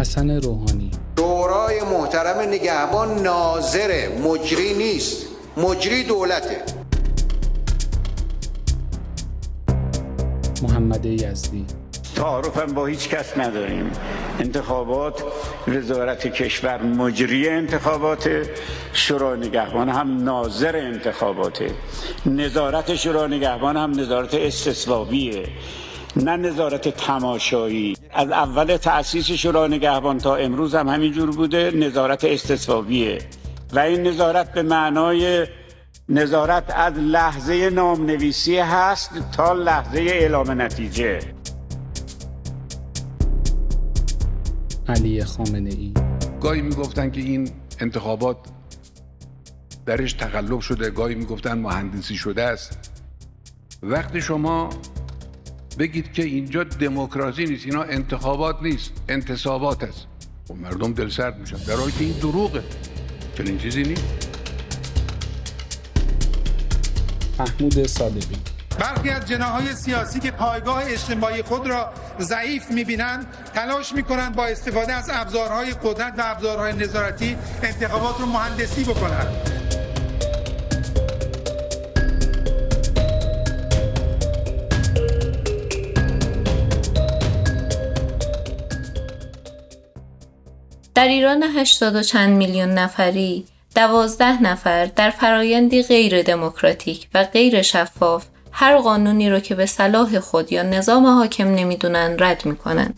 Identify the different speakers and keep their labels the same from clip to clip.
Speaker 1: حسن روحانی.
Speaker 2: شورای محترم نگهبان ناظر مجری نیست. مجری دولته.
Speaker 1: محمد یزدی.
Speaker 3: تعارفم با هیچ کس نداریم. انتخابات وزارت کشور مجری انتخابات شورای نگهبان هم ناظر انتخاباته. نظارت شورای نگهبان هم نظارت استثبابیه نه نظارت تماشایی. از اول تأسیس شورای نگهبان تا امروز هم همینجور بوده نظارت استثبابیه و این نظارت به معنای نظارت از لحظه نامنویسی هست تا لحظه اعلام نتیجه.
Speaker 1: علی خامنه ای.
Speaker 4: گاهی می‌گفتن که این انتخابات درش تقلب شده گاهی می‌گفتن مهندسی شده است. وقتی شما بگید که اینجا دموکراسی نیست اینا انتخابات نیست انتصابات است. و خب مردم دل سرد میشن. در حالی که این دروغه. چنین چیزی نیست.
Speaker 1: محمود صادقی.
Speaker 5: برخی از جناهای سیاسی که پایگاه اجتماعی خود را ضعیف می‌بینند تلاش می‌کنند با استفاده از ابزارهای قدرت و ابزارهای نظارتی انتخابات رو مهندسی بکنند.
Speaker 6: در ایران 80 و چند میلیون نفری دوازده نفر در فرایندی غیر دموکراتیک و غیر شفاف هر قانونی رو که به صلاح خود یا نظام حاکم نمی‌دونن رد می‌کنن.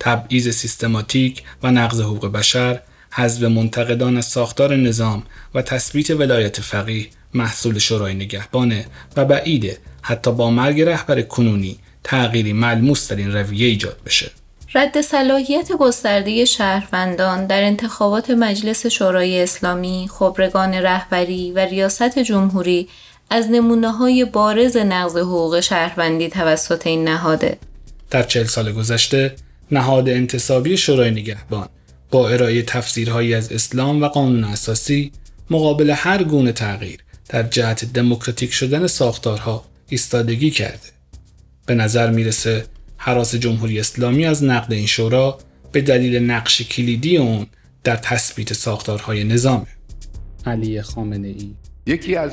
Speaker 1: تبعیض سیستماتیک و نقض حقوق بشر، حذف منتقدان از ساختار نظام و تثبیت ولایت فقیه محصول شورای نگهبانه و بعیده حتی با مرگ رهبر کنونی تغییری ملموس در این رویه ایجاد بشه.
Speaker 6: رد صلاحیت گسترده شهروندان در انتخابات مجلس شورای اسلامی، خبرگان رهبری و ریاست جمهوری از نمونه های بارز نقض حقوق شهروندی توسط این نهاده.
Speaker 1: در چل سال گذشته نهاد انتصابی شورای نگهبان با ارائه تفسیرهایی از اسلام و قانون اساسی مقابل هر گونه تغییر در جهت دموکراتیک شدن ساختارها ایستادگی کرده. به نظر می‌رسه حراس جمهوری اسلامی از نقد این شورا به دلیل نقش کلیدی اون در تثبیت ساختارهای نظامه. علی خامنه ای.
Speaker 4: یکی از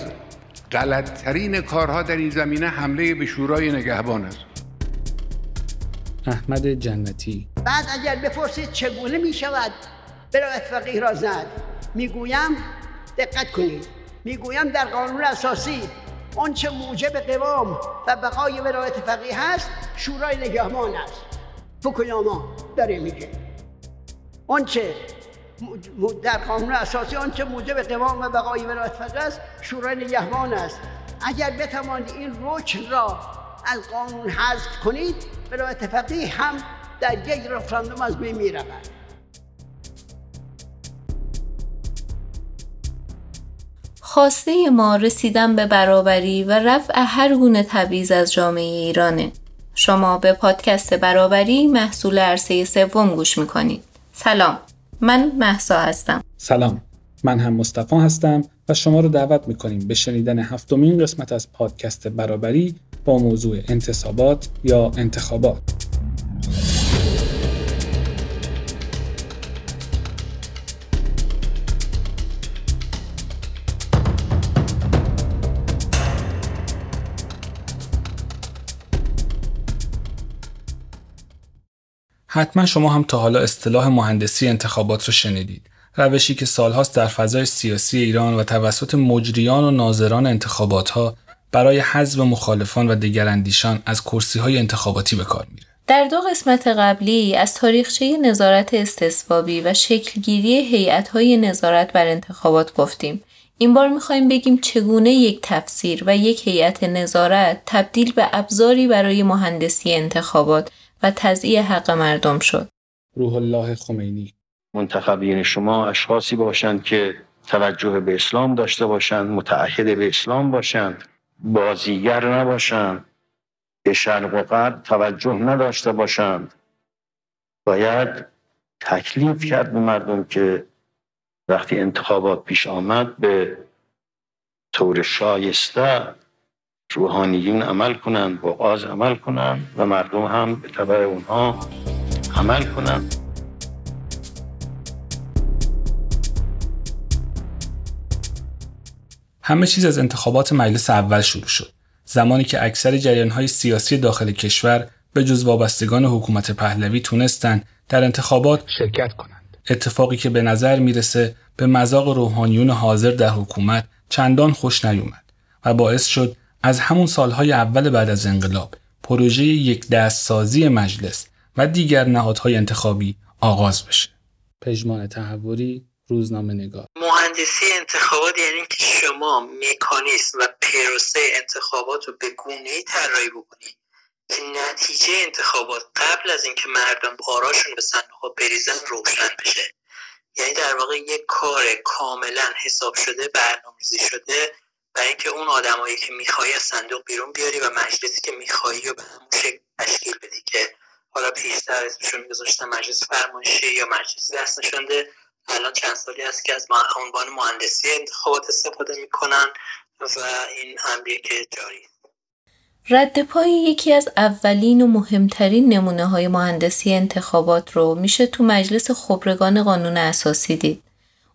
Speaker 4: غلطترین کارها در این زمینه حمله به شورای نگهبان است.
Speaker 1: احمد جنتی.
Speaker 7: بعد اگر بپرسید چگونه می شود برایت فقیه را زد می‌گویم دقت کنید. می‌گویم در قانون اساسی آنچه موجب قوام و بقای ولایت فقیه هست شورای نگهبان است. فوکویاما داره میگه. آنچه در قانون اساسی آنچه موجب قوام و بقای ولایت فقیه است شورای نگهبان است. اگر بتوانید این رکن را از قانون حذف کنید ولایت فقیه هم در یک رفراندوم از بین می‌رود.
Speaker 6: خواسته ما رسیدن به برابری و رفع هر گونه تبعیض از جامعه ایرانه. شما به پادکست برابری محصول عرصه سوم گوش می‌کنید. سلام. من محسا هستم.
Speaker 1: سلام. من هم مصطفی هستم و شما رو دعوت می‌کنیم به شنیدن هفتمین قسمت از پادکست برابری با موضوع انتصابات یا انتخابات. حتما شما هم تا حالا اصطلاح مهندسی انتخابات رو شنیدید. روشی که سالهاست در فضای سیاسی ایران و توسط مجریان و ناظران انتخابات ها برای حذف مخالفان و دیگراندیشان از کرسی های انتخاباتی به کار میره.
Speaker 6: در دو قسمت قبلی از تاریخچه نظارت استثبابی و شکلگیری هیئت‌های نظارت بر انتخابات گفتیم. این بار می‌خوایم بگیم چگونه یک تفسیر و یک هیئت نظارت تبدیل به ابزاری برای مهندسی انتخابات و تضییع حق مردم شد.
Speaker 1: روح الله خمینی
Speaker 8: منتخبین شما اشخاصی باشند که توجه به اسلام داشته باشند متعهد به اسلام باشند بازیگر نباشند به شرق و غرب توجه نداشته باشند باید تکلیف کرد به مردم که وقتی انتخابات پیش آمد به طور شایسته روحانیون عمل کنند با آز عمل کنند و مردم هم به تبع اونها عمل کنند.
Speaker 1: همه چیز از انتخابات مجلس اول شروع شد. زمانی که اکثر جریان های سیاسی داخل کشور به جز وابستگان حکومت پهلوی تونستند در انتخابات
Speaker 9: شرکت کنند.
Speaker 1: اتفاقی که به نظر می‌رسه به مذاق روحانیون حاضر در حکومت چندان خوش نیومد و باعث شد از همون سالهای اول بعد از انقلاب پروژه یک دست سازی مجلس و دیگر نهادهای انتخابی آغاز بشه. پژمان تحوری روزنامه نگار.
Speaker 10: مهندسی انتخابات یعنی که شما مکانیسم و پروسه انتخابات رو به گونه ای طراحی بکنید که نتیجه انتخابات قبل از اینکه مردم آراشون به صندوق بریزن روشن بشه. یعنی در واقع یک کار کاملا حساب شده برنامه‌ریزی شده برای اینکه اون آدمایی که می‌خوای از صندوق بیرون بیاری و مجلسی که میخوایی و به همون شکل تشکیل بدی که حالا پیشتر اسمشون میگذاشتن مجلس فرمایشی یا مجلس دست نشونده الان چند سالی هست که از عنوان مهندسی انتخابات استفاده می‌کنن و این امریه که جاری
Speaker 6: رد پای یکی از اولین و مهمترین نمونه های مهندسی انتخابات رو میشه تو مجلس خبرگان قانون اساسی دید.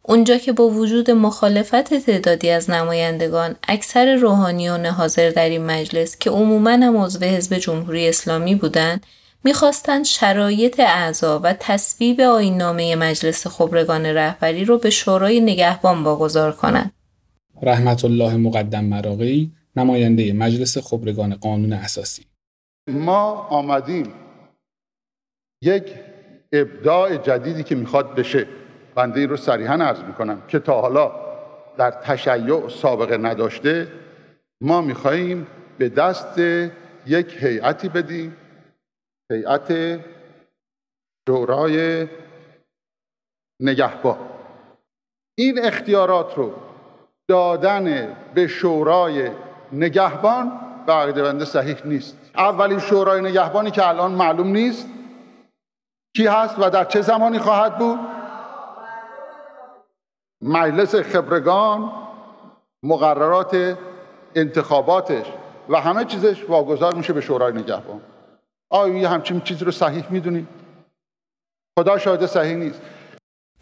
Speaker 6: اونجا که با وجود مخالفت تعدادی از نمایندگان اکثر روحانیون حاضر در این مجلس که عموما هم عضو حزب جمهوری اسلامی بودند می‌خواستند شرایط اعضا و تصویب آیننامه مجلس خبرگان رهبری رو به شورای نگهبان واگذار کنند.
Speaker 1: رحمت الله مقدم مراقی نماینده مجلس خبرگان قانون اساسی
Speaker 11: ما آمدیم یک ابداع جدیدی که می‌خواد بشه بنده رو صریحا عرض می‌کنم که تا حالا در تشیع سابقه نداشته ما میخواییم به دست یک هیئتی بدیم هیئت شورای نگهبان. این اختیارات رو دادن به شورای نگهبان به بنده صحیح نیست. اولین شورای نگهبانی که الان معلوم نیست کی هست و در چه زمانی خواهد بود؟ مجلس خبرگان مقررات انتخاباتش و همه چیزش واگذار میشه به شورای نگهبان. آیا همچین چیزی رو صحیح می‌دونید؟ خدا شاهد صحیح نیست.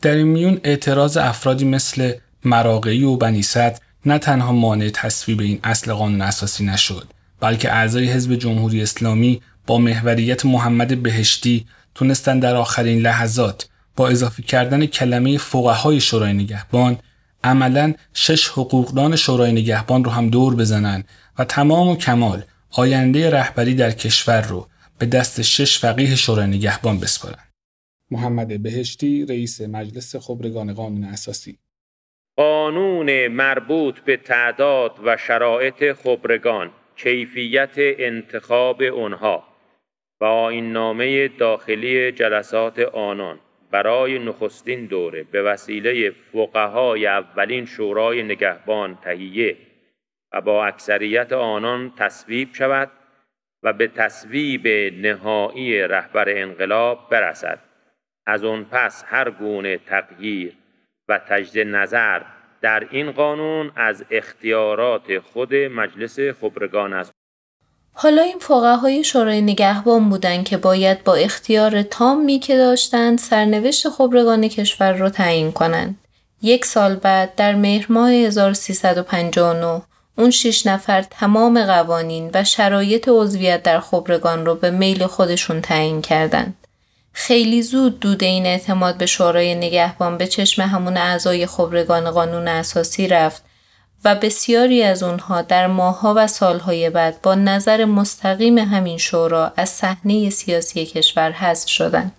Speaker 1: در این میون اعتراض افرادی مثل مراقعی و بنیست نه تنها مانع تصویب این اصل قانون اساسی نشد بلکه اعضای حزب جمهوری اسلامی با محوریت محمد بهشتی تونستن در آخرین لحظات با اضافه کردن کلمه فقهای شورای نگهبان عملا شش حقوقدان شورای نگهبان رو هم دور بزنن و تمام و کمال آینده رهبری در کشور رو به دست شش فقیه شورای نگهبان بسپارن. محمد بهشتی رئیس مجلس خبرگان قانون اساسی
Speaker 12: قانون مربوط به تعداد و شرایط خبرگان کیفیت انتخاب آنها و این نامه داخلی جلسات آنان برای نخستین دوره به وسیله فقهای اولین شورای نگهبان تهیه و با اکثریت آنان تصویب شود و به تصویب نهایی رهبر انقلاب برسد. از آن پس هر گونه تغییر و تجدید نظر در این قانون از اختیارات خود مجلس خبرگان است.
Speaker 6: حالا این فقهای شورای نگهبان بودند که باید با اختیار تامی که داشتند سرنوشت خبرگان کشور را تعیین کنند. یک سال بعد در مهر ماه 1359 اون شش نفر تمام قوانین و شرایط عضویت در خبرگان رو به میل خودشون تعیین کردند. خیلی زود دود این اعتماد به شورای نگهبان به چشم همون اعضای خبرگان قانون اساسی رفت و بسیاری از اونها در ماهها و سالهای بعد با نظر مستقیم همین شورا از صحنه سیاسی کشور حذف شدند.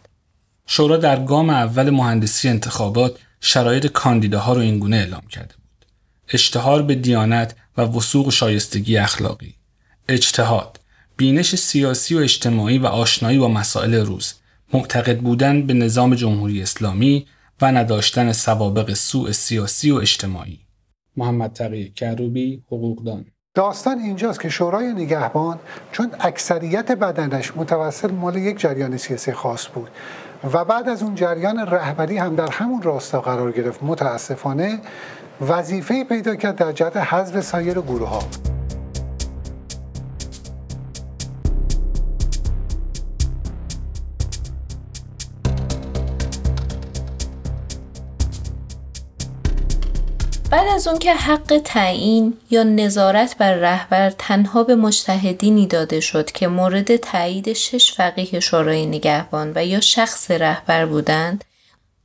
Speaker 1: شورا در گام اول مهندسی انتخابات شرایط کاندیداها رو اینگونه اعلام کرده بود. اشتهار به دیانت و وسوق شایستگی اخلاقی. اجتهاد، بینش سیاسی و اجتماعی و آشنایی با مسائل روز، معتقد بودن به نظام جمهوری اسلامی و نداشتن سوابق سوء سیاسی و اجتماعی. محمد تقی کروبی حقوقدان.
Speaker 13: داستان اینجاست که شورای نگهبان چون اکثریت بدنش متوسط مال یک جریان سیاسی خاص بود و بعد از اون جریان رهبری هم در همون راستا قرار گرفت متاسفانه وظیفه پیدا کرد در جهت حذف سایر گروه ها
Speaker 6: از اون که حق تعیین یا نظارت بر رهبر تنها به مجتهدینی داده شد که مورد تایید شش فقیه شورای نگهبان و یا شخص رهبر بودند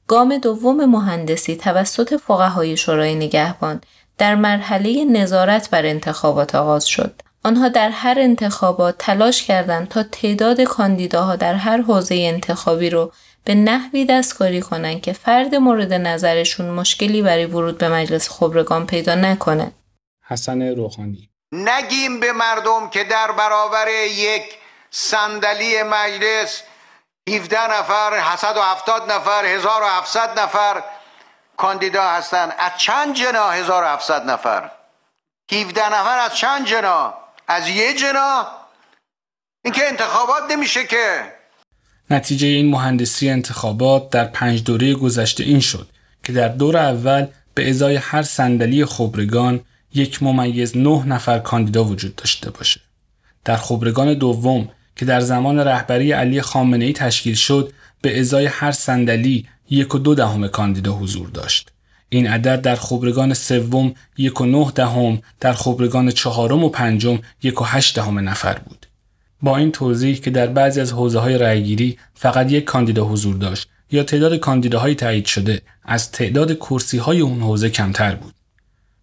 Speaker 6: گام دوم مهندسی توسط فقهای شورای نگهبان در مرحله نظارت بر انتخابات آغاز شد. آنها در هر انتخابات تلاش کردند تا تعداد کاندیداها در هر حوزه انتخابی رو به نحوی دستکاری کنند که فرد مورد نظرشون مشکلی برای ورود به مجلس خبرگان پیدا نکنه.
Speaker 1: حسن روحانی.
Speaker 2: نگیم به مردم که در برابر یک صندلی مجلس 17 نفر 170 نفر 1700 نفر کاندیدا هستن. از چند جنا 1700 نفر؟ 17 نفر از چند جنا؟ از یه جنا؟ این که انتخابات نمیشه که.
Speaker 1: نتیجه این مهندسی انتخابات در پنج دوره گذشته این شد که در دور اول به ازای هر صندلی خبرگان یک ممیز نه نفر کاندیدا وجود داشته باشه. در خبرگان دوم که در زمان رهبری علی خامنه ای تشکیل شد به ازای هر صندلی یک و دو دهم کاندیدا حضور داشت. این عدد در خبرگان سوم یک و نه دهم در خبرگان چهارم و پنجم یک و هشت دهم نفر بود. با این توضیح که در بعضی از حوزه های رأیگیری فقط یک کاندیدا حضور داشت یا تعداد کاندیداهای تایید شده از تعداد کرسی های اون حوزه کمتر بود.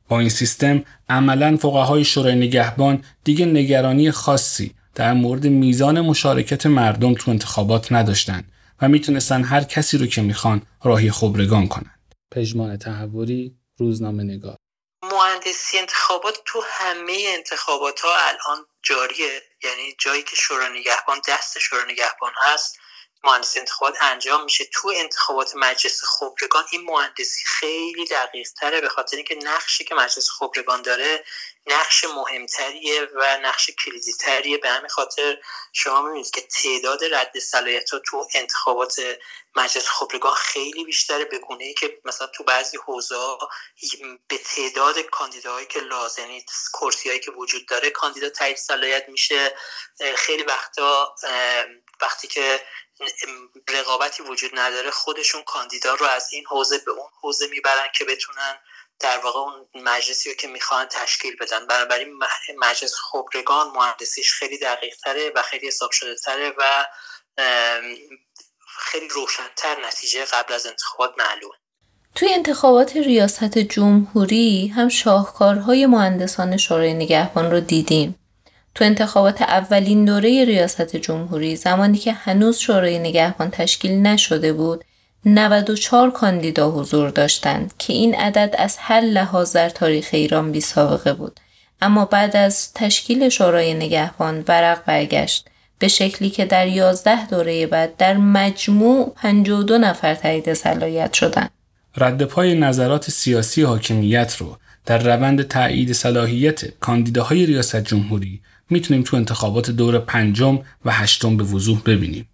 Speaker 1: با این سیستم عملا فقهای شورای نگهبان دیگه نگرانی خاصی در مورد میزان مشارکت مردم تو انتخابات نداشتند و می‌تونستن هر کسی رو که می‌خوان راهی خبرگان کنند. پژمان تحوری روزنامه نگار
Speaker 10: مهندسی انتخابات تو همه انتخابات ها الان جاریه یعنی جایی که شورای نگهبان دست شورای نگهبان هست مهندسی انتخابات انجام میشه. تو انتخابات مجلس خبرگان این مهندسی خیلی دقیق تره به خاطر اینکه نقشی که مجلس خبرگان داره نقش مهمتریه و نقش کلیدی تریه به همین خاطر شما می‌بینید که تعداد رد صلاحیت تو انتخابات مجلس خبرگان خیلی بیشتره به گونه ای که مثلا تو بعضی حوزه به تعداد کاندیداهایی که لازم یعنی کرسی هایی که وجود داره کاندیدا تایید صلاحیت میشه. خیلی وقتا وقتی که رقابتی وجود نداره خودشون کاندیدا رو از این حوزه به اون حوزه می‌برن که بتونن در واقع اون مجلسی رو که می‌خوان تشکیل بدن بنابراین مجلس خبرگان مهندسیش خیلی دقیق تره و خیلی حساب شده تره و خیلی روشنتر نتیجه قبل از انتخابات معلومه
Speaker 6: توی انتخابات ریاست جمهوری هم شاهکارهای مهندسان شورای نگهبان رو دیدیم. تو انتخابات اولین دوره ریاست جمهوری زمانی که هنوز شورای نگهبان تشکیل نشده بود 94 کاندیدا حضور داشتند که این عدد از هر لحاظ در تاریخ ایران بی سابقه بود اما بعد از تشکیل شورای نگهبان ورق برگشت به شکلی که در 11 دوره بعد در مجموع 52 نفر تایید صلاحیت شدند.
Speaker 1: رد پای نظرات سیاسی حاکمیت رو در روند تایید صلاحیت کاندیداهای ریاست جمهوری می‌تونیم تو انتخابات دور پنجم و هشتم به وضوح ببینیم.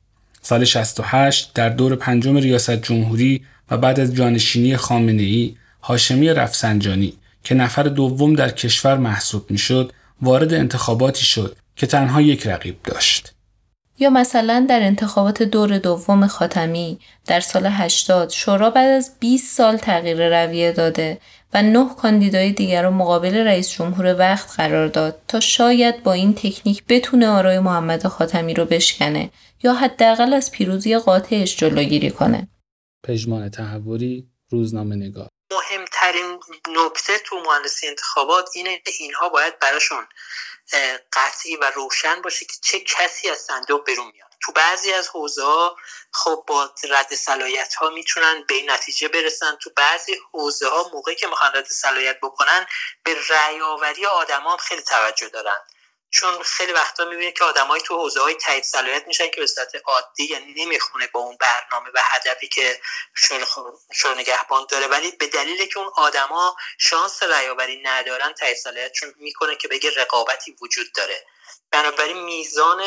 Speaker 1: سال 68 در دور پنجم ریاست جمهوری و بعد از جانشینی خامنه ای هاشمی رفسنجانی که نفر دوم در کشور محسوب می‌شد وارد انتخاباتی شد که تنها یک رقیب داشت.
Speaker 6: یا مثلا در انتخابات دور دوم خاتمی در سال 80 شورا بعد از 20 سال تغییر رویه داده و نه کاندیدای دیگر رو مقابل رئیس جمهور وقت قرار داد تا شاید با این تکنیک بتونه آرای محمد خاتمی رو بشکنه یا حداقل از پیروزی قاطعش جلوگیری کنه.
Speaker 1: پژمان تحوری روزنامه نگار
Speaker 10: مهمترین نکته تو مهندسی انتخابات اینه که اینها باید براشون قطعی و روشن باشه که چه کسی از صندوق بیرون میاد. تو بعضی از حوزه خب با رد صلاحیت ها می‌تونن به نتیجه برسن. تو بعضی حوزه ها موقعی که می‌خوان رد صلاحیت بکنن به رأی آوری آدما خیلی توجه دارن. چون خیلی وقتا می‌بینید که آدمایی تو حوزه های تایید صلاحیت میشن که به صورت عادی یعنی نمی‌خونه با اون برنامه و هدفی که شورای نگهبان داره. ولی به دلیل که اون آدما شانس رأی ندارن تایید صلاحیتشون می‌کنه که بگه رقابتی وجود داره. بنابراین میزان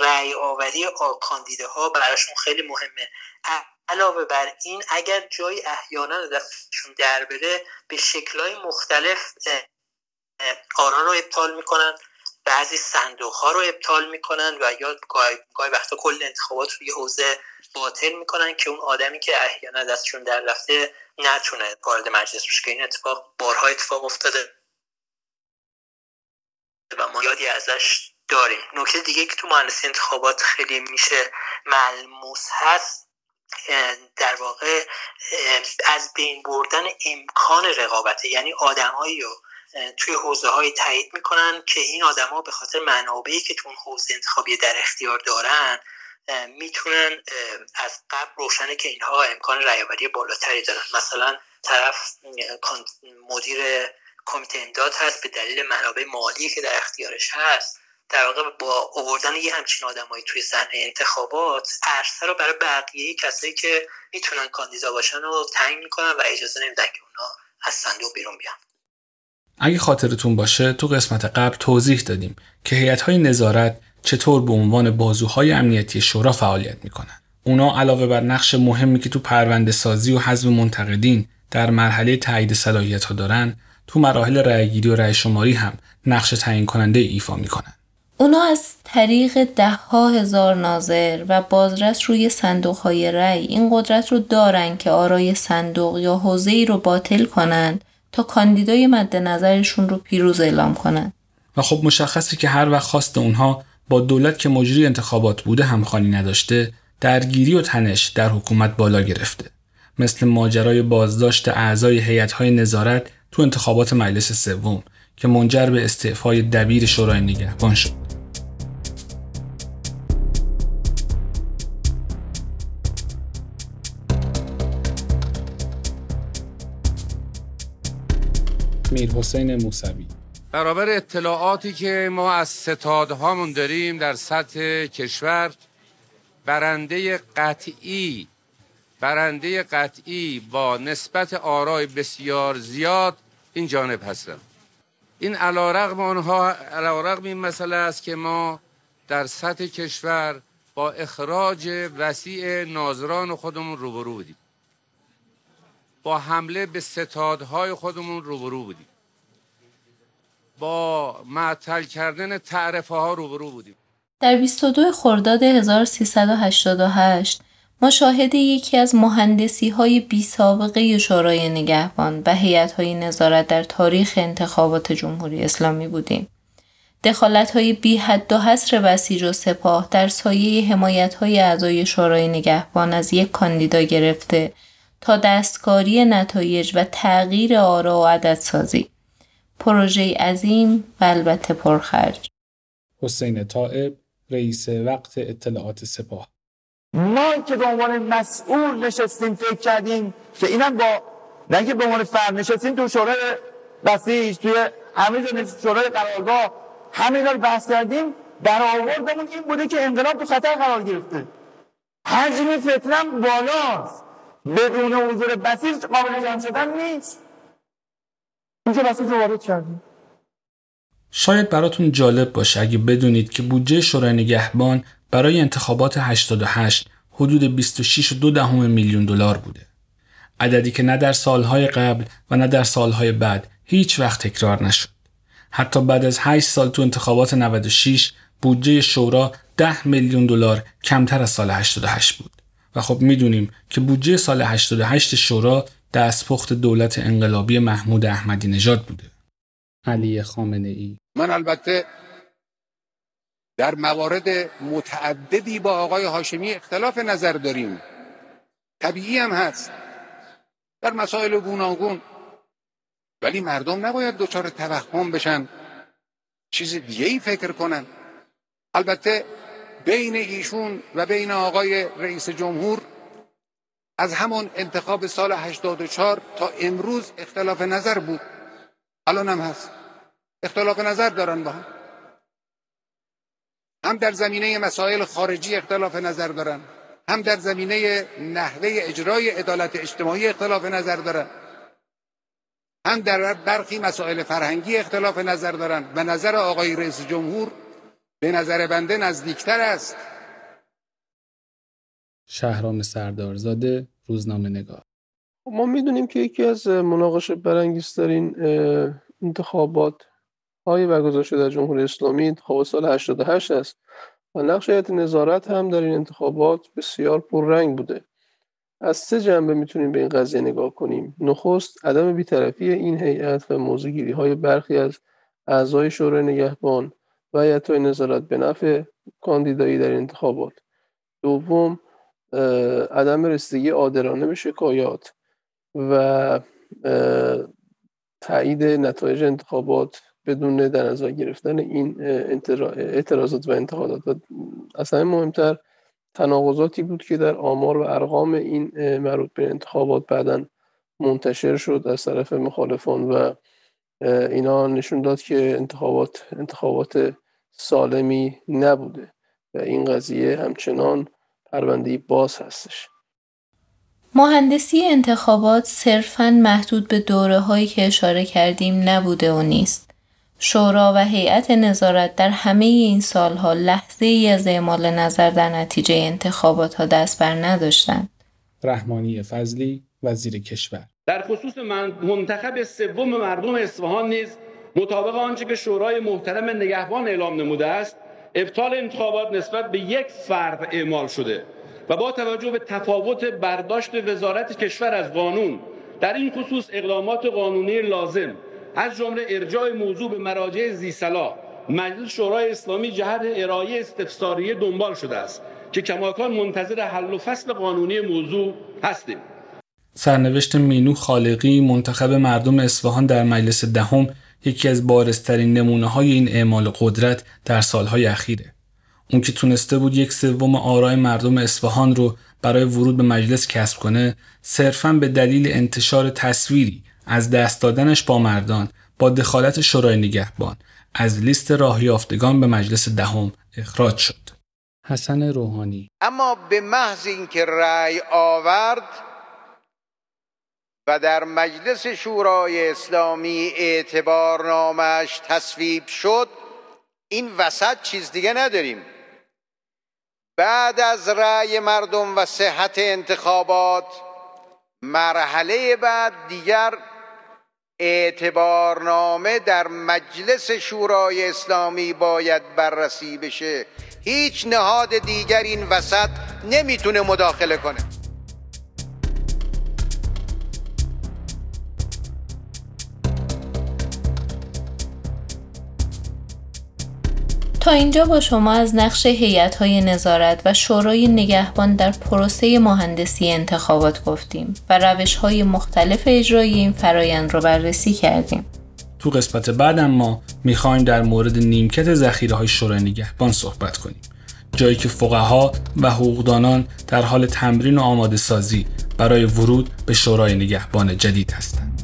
Speaker 10: رأی آوری کاندیداها براشون خیلی مهمه. علاوه بر این اگر جای احیانا دستشون در بره به شکلهای مختلف آرا رو ابطال می‌کنن. بعضی صندوق ها رو ابطال می‌کنن و یا گاهی, وقتا کل انتخابات رو یه حوزه باطل می‌کنن که اون آدمی که احیانا دستشون در رفته نتونه وارد مجلس بشه که این اتفاق بارها اتفاق افتاده و ما یادی ازش داریم. نکته دیگه که تو مهندسی انتخابات خیلی میشه ملموس هست در واقع از بین بردن امکان رقابته یعنی آدمهایی رو توی حوزه های تایید می‌کنن که این آدما به خاطر منابعی که تو اون حوزه انتخابی در اختیار دارن می‌تونن از قبل روشنه که اینها امکان ریاوری بالاتری دارن. مثلا طرف مدیر کمیته امداد هست به دلیل منابع مالی که در اختیارش هست. در واقع با آوردن یه همچین آدمایی توی صحنه انتخابات عرصه رو برای بقیه کسایی که می‌تونن کاندیدا باشن رو تنگ می‌کنن و اجازه نمیدن که اونا از صندوق بیرون بیان.
Speaker 1: اگه خاطرتون باشه تو قسمت قبل توضیح دادیم که هیئت‌های نظارت چطور به عنوان بازوهای امنیتی شورا فعالیت می‌کنن. اونا علاوه بر نقش مهمی که تو پرونده سازی و حزب منتقدین در مرحله تایید صلاحیت ها دارن تو مراحل رأیگیری و رأی شماری هم نقش تعیین کننده ایفا می‌کنن.
Speaker 6: اونا از طریق ده ها هزار ناظر و بازرس روی صندوق های رأی این قدرت رو دارن که آرای صندوق یا حوزه ای رو باطل کنند تا کاندیدای مد نظرشون رو پیروز اعلام کنند.
Speaker 1: و خب مشخصه که هر وقت خواست اونها با دولت که مجری انتخابات بوده همخوانی نداشته درگیری و تنش در حکومت بالا گرفته مثل ماجرای بازداشت اعضای هیئت‌های نظارت تو انتخابات مجلس سوم که منجر به استعفای دبیر شورای نگهبان شد میر حسین موسوی.
Speaker 4: برابر اطلاعاتی که ما از ستادهامون داریم در سطح کشور برنده قطعی برنده قطعی با نسبت آرای بسیار زیاد این جانب هستم. این علا رقم آنها علا رقم این مسئله است که ما در سطح کشور با اخراج وسیع ناظران خودمون روبرو بودیم. با حمله به ستادهای خودمون روبرو بودیم با معطل کردن تعرفه ها روبرو بودیم
Speaker 6: در 22 خرداد 1388 ما شاهد یکی از مهندسی های بی سابقه شورای نگهبان و هیئت های نظارت در تاریخ انتخابات جمهوری اسلامی بودیم. دخالت های بی حد و حصر بسیج و سپاه در سایه حمایت های اعضای شورای نگهبان از یک کاندیدا گرفته تا دستکاری نتایج و تغییر آرا و عدد سازی. پروژه عظیم و البته پرخرج.
Speaker 1: حسین طائب رئیس وقت اطلاعات سپاه
Speaker 9: ما که به عنوان مسئول نشستیم فکر کردیم که اینم با نه که به عنوان فرد نشستیم تو شورای بسیج توی همه شورای قرارگاه همه رو بحث کردیم برآوردمون این بوده که انقلاب تو خطر قرار گرفته حجم فتنم بالاست بدون حضور بسیج قابل جمع شدن نیست اینجا بسیج رو وارد کردیم
Speaker 1: شاید براتون جالب باشه اگه بدونید که بودجه شورای نگهبان برای انتخابات 88 حدود 26.2 دهم میلیون دلار بوده. عددی که نه در سالهای قبل و نه در سالهای بعد هیچ وقت تکرار نشد. حتی بعد از 8 سال تو انتخابات 96 بودجه شورا 10 میلیون دلار کمتر از سال 88 بود. و خب می‌دونیم که بودجه سال 88 شورا دستپخت دولت انقلابی محمود احمدی نژاد بوده. علی خامنه ای.
Speaker 4: من البته در موارد متعددی با آقای هاشمی اختلاف نظر داریم. طبیعی هم هست. در مسائل گوناگون. ولی مردم نباید دچار توهم بشن. چیز دیگه ای فکر کنن. البته بین ایشون و بین آقای رئیس جمهور از همون انتخاب سال 84 تا امروز اختلاف نظر بود. الان هم هست. اختلاف نظر دارن با هم. هم در زمینه مسائل خارجی اختلاف نظر دارن. هم در زمینه نحوه اجرای عدالت اجتماعی اختلاف نظر دارن. هم در برخی مسائل فرهنگی اختلاف نظر دارن. و نظر آقای رئیس جمهور به نظر بنده نزدیکتر است.
Speaker 1: شهرام سردارزاده روزنامه نگار.
Speaker 14: ما می‌دونیم که یکی از مناقشه برانگیزترین انتخابات های برگزار شده در جمهوری اسلامی انتخاب سال 88 است و نقش هیئت نظارت هم در این انتخابات بسیار پررنگ بوده. از سه جنبه می‌تونیم به این قضیه نگاه کنیم. نخست عدم بیطرفی این هیئت و موضوعگیری های برخی از اعضای شورای نگهبان. و هیئت های نظارت به نفع کاندیدایی در انتخابات. دوم عدم رسیدگی عادلانه به شکایات و تایید نتایج انتخابات بدون در نظر گرفتن این اعتراضات و انتقادات. و اصلا مهمتر تناقضاتی بود که در آمار و ارقام این مربوط به انتخابات بعدا منتشر شد از طرف مخالفان و اینا نشون داد که انتخابات انتخابات سالمی نبوده و این قضیه همچنان پرونده باز هستش
Speaker 6: مهندسی انتخابات صرفا محدود به دوره هایی که اشاره کردیم نبوده و نیست. شورا و هیئت نظارت در همه این سالها لحظه ای از اعمال نظر در نتیجه انتخابات ها دست بر نداشتند.
Speaker 1: رحمانی فضلی وزیر کشور
Speaker 15: در خصوص منتخب سوم مردم اصفهان نیز مطابق آنچه که شورای محترم نگهبان اعلام نموده است ابطال انتخابات نسبت به یک فرد اعمال شده و با توجه به تفاوت برداشت وزارت کشور از قانون در این خصوص اقدامات قانونی لازم. از جمله ارجاع موضوع به مراجع زیصلاح مجلس شورای اسلامی جهت ارائه استفساریه دنبال شده است که کماکان منتظر حل و فصل قانونی موضوع هستیم.
Speaker 1: سرنوشت مینو خالقی منتخب مردم اصفهان در مجلس دهم یکی از بارزترین نمونه های این اعمال قدرت در سالهای اخیره. اون که تونسته بود یک سوم آرای مردم اصفهان رو برای ورود به مجلس کسب کنه صرفا به دلیل انتشار تصویری از دست دادنش با مردان با دخالت شورای نگهبان از لیست راه یافتگان به مجلس دهم اخراج شد. حسن روحانی.
Speaker 2: اما به محض اینکه رأی آورد و در مجلس شورای اسلامی اعتبارنامش تصویب شد این وسط چیز دیگه نداریم. بعد از رأی مردم و صحت انتخابات مرحله بعد دیگر اعتبارنامه در مجلس شورای اسلامی باید بررسی بشه. هیچ نهاد دیگر این وسط نمی‌تونه مداخله کنه.
Speaker 6: تا اینجا با شما از نقش های نظارت و شورای نگهبان در پروسه مهندسی انتخابات گفتیم و روش های مختلف اجرایی این فرایند رو بررسی کردیم.
Speaker 1: تو قسمت بعد ما می‌خوایم در مورد نیمکت ذخیره های شورای نگهبان صحبت کنیم. جایی که فقها و حقوقدانان در حال تمرین و آماده سازی برای ورود به شورای نگهبان جدید هستند.